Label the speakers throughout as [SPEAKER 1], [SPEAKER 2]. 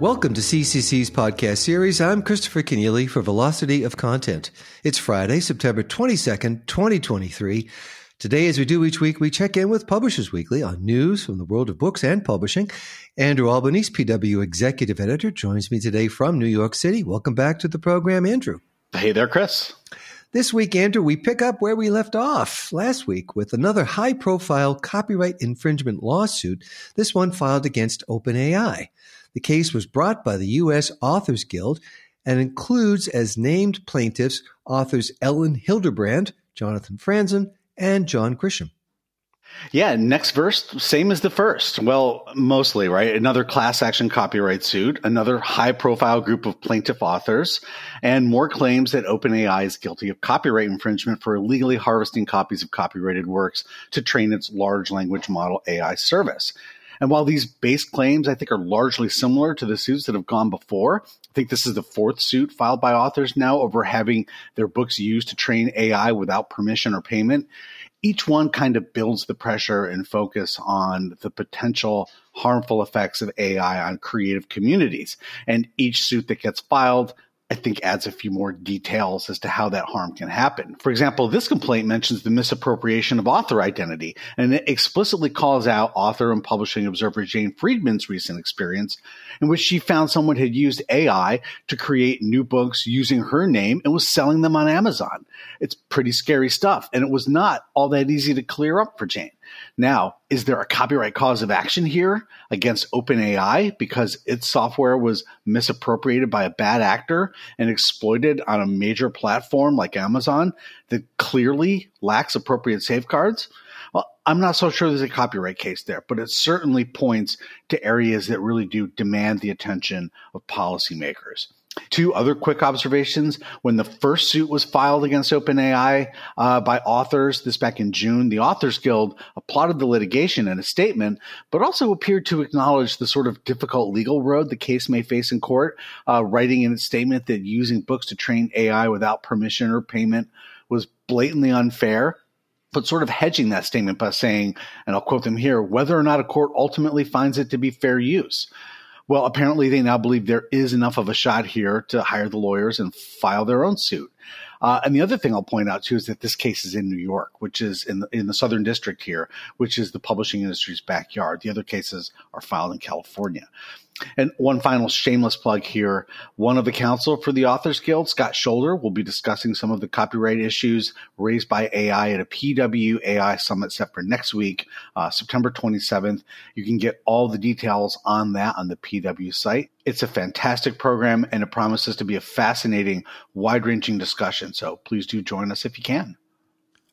[SPEAKER 1] Welcome to CCC's podcast series. I'm Christopher Kenneally for Velocity of Content. It's Friday, September 22nd, 2023. Today, as we do each week, we check in with Publishers Weekly on news from the world of books and publishing. Andrew Albanese, PW Executive Editor, joins me today from New York City. Welcome back to the program, Andrew.
[SPEAKER 2] Hey there, Chris.
[SPEAKER 1] This week, Andrew, we pick up where we left off last week with another high profile copyright infringement lawsuit, this one filed against OpenAI. The case was brought by the U.S. Authors Guild and includes as named plaintiffs authors Elin Hilderbrand, Jonathan Franzen, and John Grisham.
[SPEAKER 2] Yeah, next verse, same as the first. Well, mostly, right? Another class action copyright suit, another high profile group of plaintiff authors, and more claims that OpenAI is guilty of copyright infringement for illegally harvesting copies of copyrighted works to train its large language model AI service. And while these base claims, I think, are largely similar to the suits that have gone before, I think this is the fourth suit filed by authors now over having their books used to train AI without permission or payment. Each one kind of builds the pressure and focus on the potential harmful effects of AI on creative communities. And each suit that gets filed I think adds a few more details as to how that harm can happen. For example, this complaint mentions the misappropriation of author identity, and it explicitly calls out author and publishing observer Jane Friedman's recent experience in which she found someone had used AI to create new books using her name and was selling them on Amazon. It's pretty scary stuff, and it was not all that easy to clear up for Jane. Now, is there a copyright cause of action here against OpenAI because its software was misappropriated by a bad actor and exploited on a major platform like Amazon that clearly lacks appropriate safeguards? Well, I'm not so sure there's a copyright case there, but it certainly points to areas that really do demand the attention of policymakers. Two other quick observations. When the first suit was filed against OpenAI uh, by authors, this back in June, the Authors Guild applauded the litigation in a statement, but also appeared to acknowledge the sort of difficult legal road the case may face in court, uh, writing in its statement that using books to train AI without permission or payment was blatantly unfair but sort of hedging that statement by saying, and I'll quote them here, whether or not a court ultimately finds it to be fair use. Well, apparently they now believe there is enough of a shot here to hire the lawyers and file their own suit. Uh, and the other thing I'll point out too is that this case is in New York, which is in the, in the Southern District here, which is the publishing industry's backyard. The other cases are filed in California. And one final shameless plug here. One of the counsel for the Authors Guild, Scott Sholder, will be discussing some of the copyright issues raised by AI at a PW AI summit set for next week, uh, September 27th. You can get all the details on that on the PW site. It's a fantastic program and it promises to be a fascinating, wide ranging discussion. So please do join us if you can.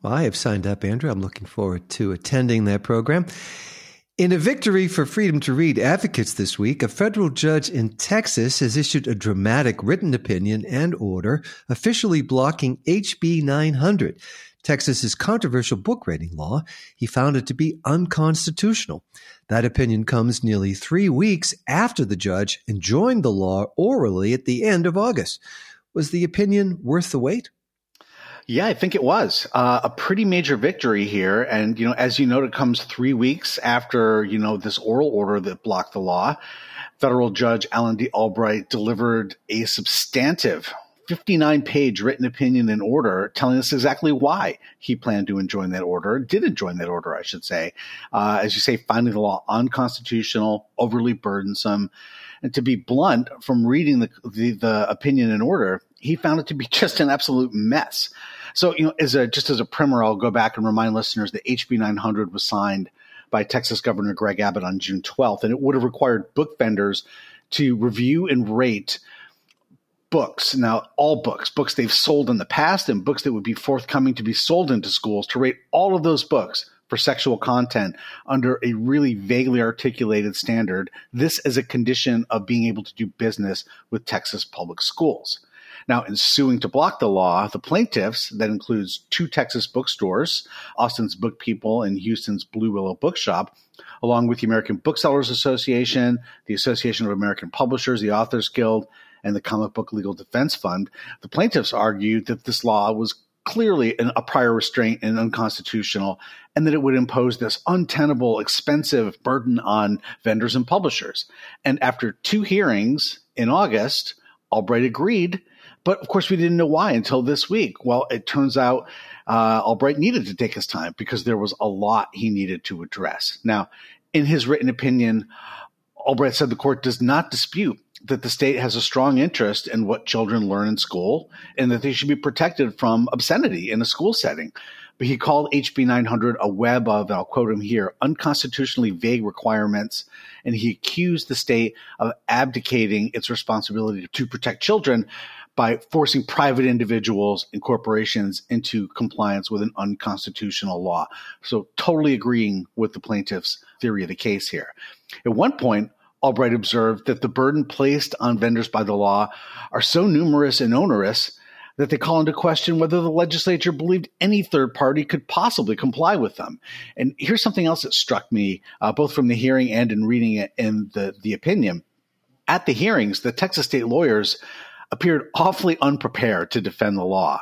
[SPEAKER 1] Well, I have signed up, Andrew. I'm looking forward to attending that program. In a victory for freedom to read advocates this week, a federal judge in Texas has issued a dramatic written opinion and order officially blocking HB 900, Texas's controversial book rating law. He found it to be unconstitutional. That opinion comes nearly three weeks after the judge enjoined the law orally at the end of August. Was the opinion worth the wait?
[SPEAKER 2] Yeah, I think it was uh, a pretty major victory here. And, you know, as you note, it comes three weeks after, you know, this oral order that blocked the law. Federal Judge Alan D. Albright delivered a substantive 59 page written opinion and order telling us exactly why he planned to enjoin that order, did enjoin that order, I should say. Uh, as you say, finding the law unconstitutional, overly burdensome. And to be blunt, from reading the, the, the opinion and order, he found it to be just an absolute mess. So, you know, as a just as a primer, I'll go back and remind listeners that HB 900 was signed by Texas Governor Greg Abbott on June 12th, and it would have required book vendors to review and rate books. Now, all books, books they've sold in the past and books that would be forthcoming to be sold into schools to rate all of those books for sexual content under a really vaguely articulated standard. This is a condition of being able to do business with Texas public schools. Now, in suing to block the law, the plaintiffs, that includes two Texas bookstores, Austin's Book People and Houston's Blue Willow Bookshop, along with the American Booksellers Association, the Association of American Publishers, the Authors Guild, and the Comic Book Legal Defense Fund, the plaintiffs argued that this law was clearly an, a prior restraint and unconstitutional, and that it would impose this untenable, expensive burden on vendors and publishers. And after two hearings in August, Albright agreed, but of course we didn't know why until this week. Well, it turns out uh, Albright needed to take his time because there was a lot he needed to address. Now, in his written opinion, Albright said the court does not dispute that the state has a strong interest in what children learn in school and that they should be protected from obscenity in a school setting. But he called HB 900 a web of, I'll quote him here, unconstitutionally vague requirements. And he accused the state of abdicating its responsibility to protect children by forcing private individuals and corporations into compliance with an unconstitutional law. So, totally agreeing with the plaintiff's theory of the case here. At one point, Albright observed that the burden placed on vendors by the law are so numerous and onerous that they call into question whether the legislature believed any third party could possibly comply with them. And here's something else that struck me, uh, both from the hearing and in reading it in the, the opinion. At the hearings, the Texas state lawyers appeared awfully unprepared to defend the law.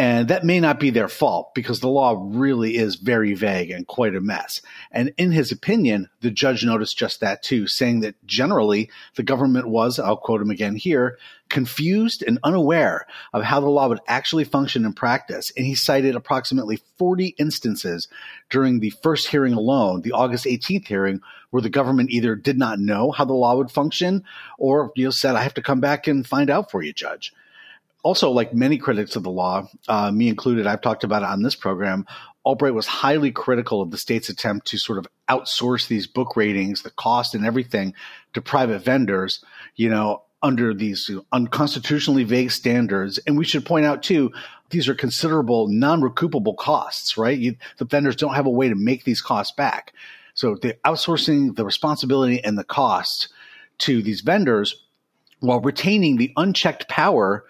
[SPEAKER 2] And that may not be their fault because the law really is very vague and quite a mess. And in his opinion, the judge noticed just that too, saying that generally the government was, I'll quote him again here, confused and unaware of how the law would actually function in practice. And he cited approximately 40 instances during the first hearing alone, the August 18th hearing, where the government either did not know how the law would function or you know, said, I have to come back and find out for you, judge also, like many critics of the law, uh, me included, I've talked about it on this program. Albright was highly critical of the state's attempt to sort of outsource these book ratings, the cost and everything to private vendors, you know, under these unconstitutionally vague standards. And we should point out too, these are considerable non-recoupable costs, right? You, the vendors don't have a way to make these costs back. So the outsourcing the responsibility and the cost to these vendors while retaining the unchecked power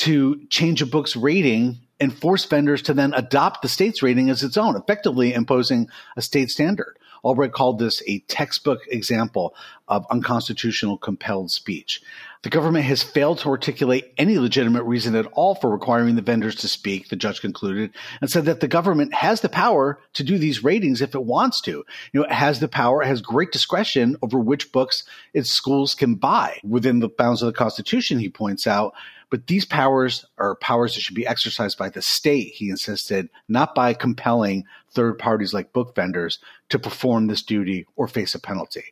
[SPEAKER 2] to change a book's rating and force vendors to then adopt the state's rating as its own, effectively imposing a state standard. Albright called this a textbook example of unconstitutional compelled speech. The government has failed to articulate any legitimate reason at all for requiring the vendors to speak, the judge concluded, and said that the government has the power to do these ratings if it wants to. You know, it has the power, it has great discretion over which books its schools can buy within the bounds of the Constitution, he points out. But these powers are powers that should be exercised by the state, he insisted, not by compelling third parties like book vendors to perform this duty or face a penalty.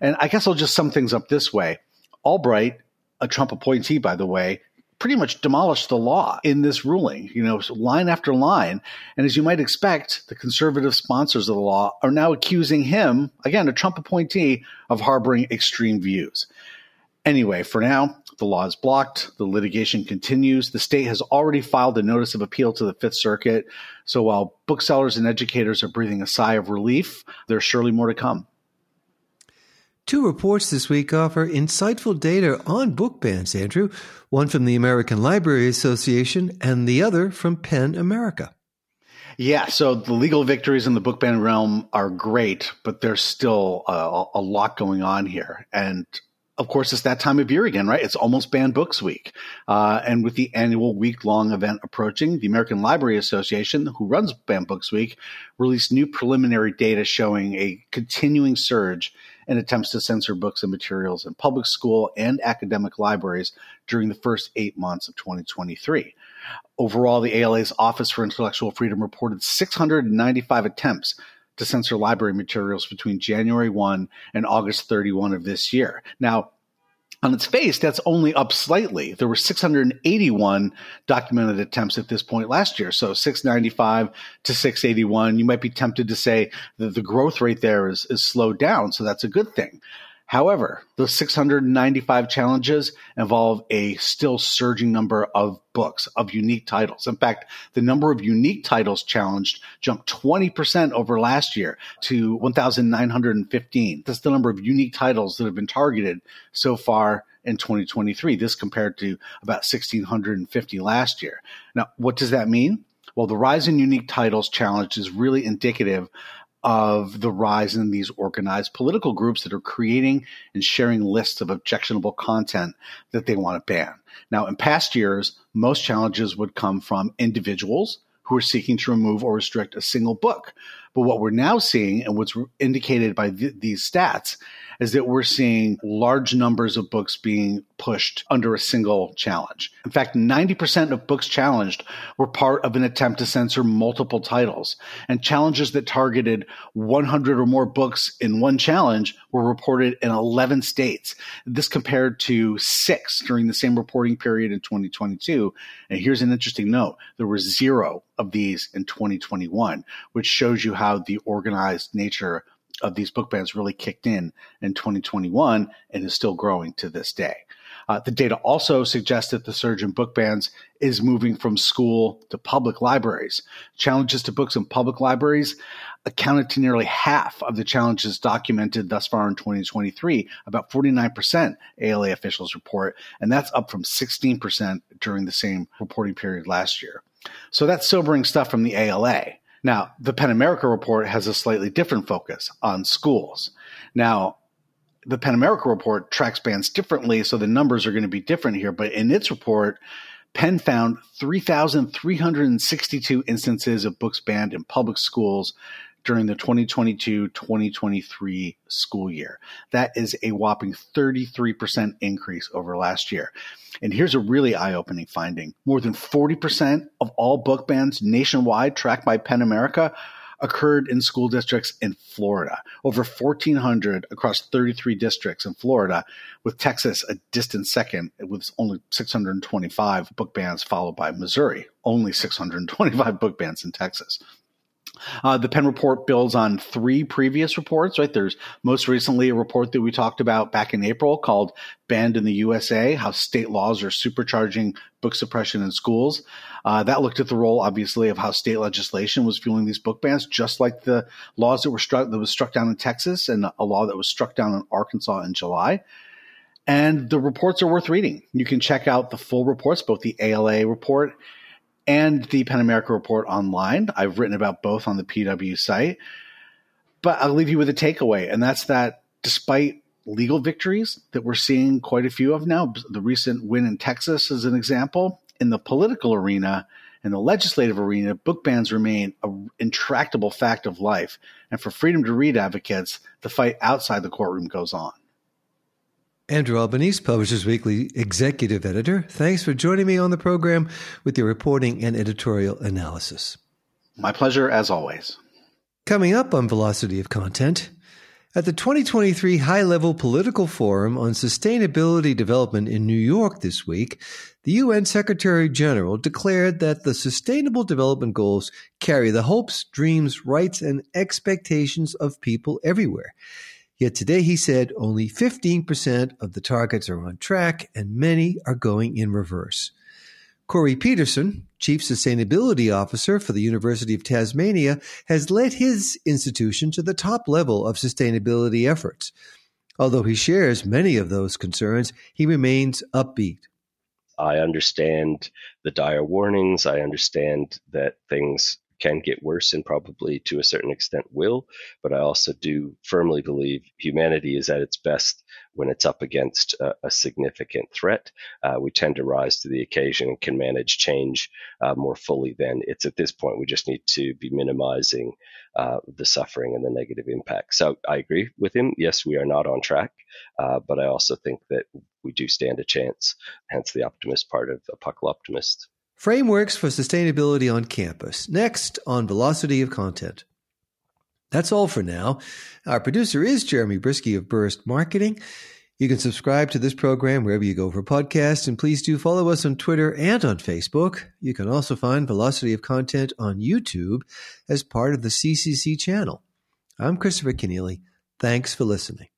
[SPEAKER 2] And I guess I'll just sum things up this way. Albright, a Trump appointee, by the way, pretty much demolished the law in this ruling, you know, line after line. And as you might expect, the conservative sponsors of the law are now accusing him, again, a Trump appointee, of harboring extreme views. Anyway, for now, the law is blocked. The litigation continues. The state has already filed a notice of appeal to the Fifth Circuit. So while booksellers and educators are breathing a sigh of relief, there's surely more to come.
[SPEAKER 1] Two reports this week offer insightful data on book bans, Andrew. One from the American Library Association and the other from PEN America.
[SPEAKER 2] Yeah, so the legal victories in the book ban realm are great, but there's still uh, a, a lot going on here. And of course, it's that time of year again, right? It's almost Banned Books Week. Uh, and with the annual week long event approaching, the American Library Association, who runs Banned Books Week, released new preliminary data showing a continuing surge in attempts to censor books and materials in public school and academic libraries during the first eight months of 2023. Overall, the ALA's Office for Intellectual Freedom reported 695 attempts to censor library materials between January 1 and August 31 of this year. Now, on its face, that's only up slightly. There were 681 documented attempts at this point last year. So 695 to 681. You might be tempted to say that the growth rate there is, is slowed down. So that's a good thing. However, the 695 challenges involve a still surging number of books, of unique titles. In fact, the number of unique titles challenged jumped 20% over last year to 1,915. That's the number of unique titles that have been targeted so far in 2023. This compared to about 1,650 last year. Now, what does that mean? Well, the rise in unique titles challenge is really indicative of the rise in these organized political groups that are creating and sharing lists of objectionable content that they want to ban. Now, in past years, most challenges would come from individuals who are seeking to remove or restrict a single book. But what we're now seeing, and what's indicated by th- these stats, is that we're seeing large numbers of books being pushed under a single challenge. In fact, 90% of books challenged were part of an attempt to censor multiple titles. And challenges that targeted 100 or more books in one challenge were reported in 11 states. This compared to six during the same reporting period in 2022. And here's an interesting note there were zero of these in 2021, which shows you how the organized nature of these book bans really kicked in in 2021 and is still growing to this day. Uh, the data also suggests that the surge in book bans is moving from school to public libraries. Challenges to books in public libraries accounted to nearly half of the challenges documented thus far in 2023, about 49% ALA officials report, and that's up from 16% during the same reporting period last year. So that's sobering stuff from the ALA. Now, the PEN America report has a slightly different focus on schools. Now, the PEN America report tracks bans differently, so the numbers are going to be different here. But in its report, PEN found 3,362 instances of books banned in public schools during the 2022 2023 school year. That is a whopping 33% increase over last year. And here's a really eye opening finding more than 40% of all book bans nationwide tracked by PEN America occurred in school districts in Florida, over 1,400 across 33 districts in Florida, with Texas a distant second with only 625 book bans, followed by Missouri, only 625 book bans in Texas. Uh, the PEN report builds on three previous reports, right? There's most recently a report that we talked about back in April called Banned in the USA How State Laws Are Supercharging Book Suppression in Schools. Uh, that looked at the role, obviously, of how state legislation was fueling these book bans, just like the laws that were struck that was struck down in Texas and a law that was struck down in Arkansas in July. And the reports are worth reading. You can check out the full reports, both the ALA report and the PEN America report online. I've written about both on the PW site. But I'll leave you with a takeaway, and that's that despite legal victories that we're seeing quite a few of now, the recent win in Texas is an example, in the political arena, in the legislative arena, book bans remain an intractable fact of life. And for freedom to read advocates, the fight outside the courtroom goes on.
[SPEAKER 1] Andrew Albanese, Publishers Weekly executive editor. Thanks for joining me on the program with your reporting and editorial analysis.
[SPEAKER 2] My pleasure, as always.
[SPEAKER 1] Coming up on Velocity of Content, at the 2023 High Level Political Forum on Sustainability Development in New York this week, the UN Secretary General declared that the Sustainable Development Goals carry the hopes, dreams, rights, and expectations of people everywhere. Yet today he said only 15% of the targets are on track and many are going in reverse. Corey Peterson, Chief Sustainability Officer for the University of Tasmania, has led his institution to the top level of sustainability efforts. Although he shares many of those concerns, he remains upbeat.
[SPEAKER 3] I understand the dire warnings. I understand that things can get worse and probably to a certain extent will. But I also do firmly believe humanity is at its best when it's up against a, a significant threat. Uh, we tend to rise to the occasion and can manage change uh, more fully than it's at this point. We just need to be minimizing uh, the suffering and the negative impact. So I agree with him. Yes, we are not on track, uh, but I also think that we do stand a chance, hence the optimist part of Apocalyptimist.
[SPEAKER 1] Frameworks for Sustainability on Campus. Next on Velocity of Content. That's all for now. Our producer is Jeremy Brieske of Burst Marketing. You can subscribe to this program wherever you go for podcasts, and please do follow us on Twitter and on Facebook. You can also find Velocity of Content on YouTube as part of the CCC channel. I'm Christopher Kenneally. Thanks for listening.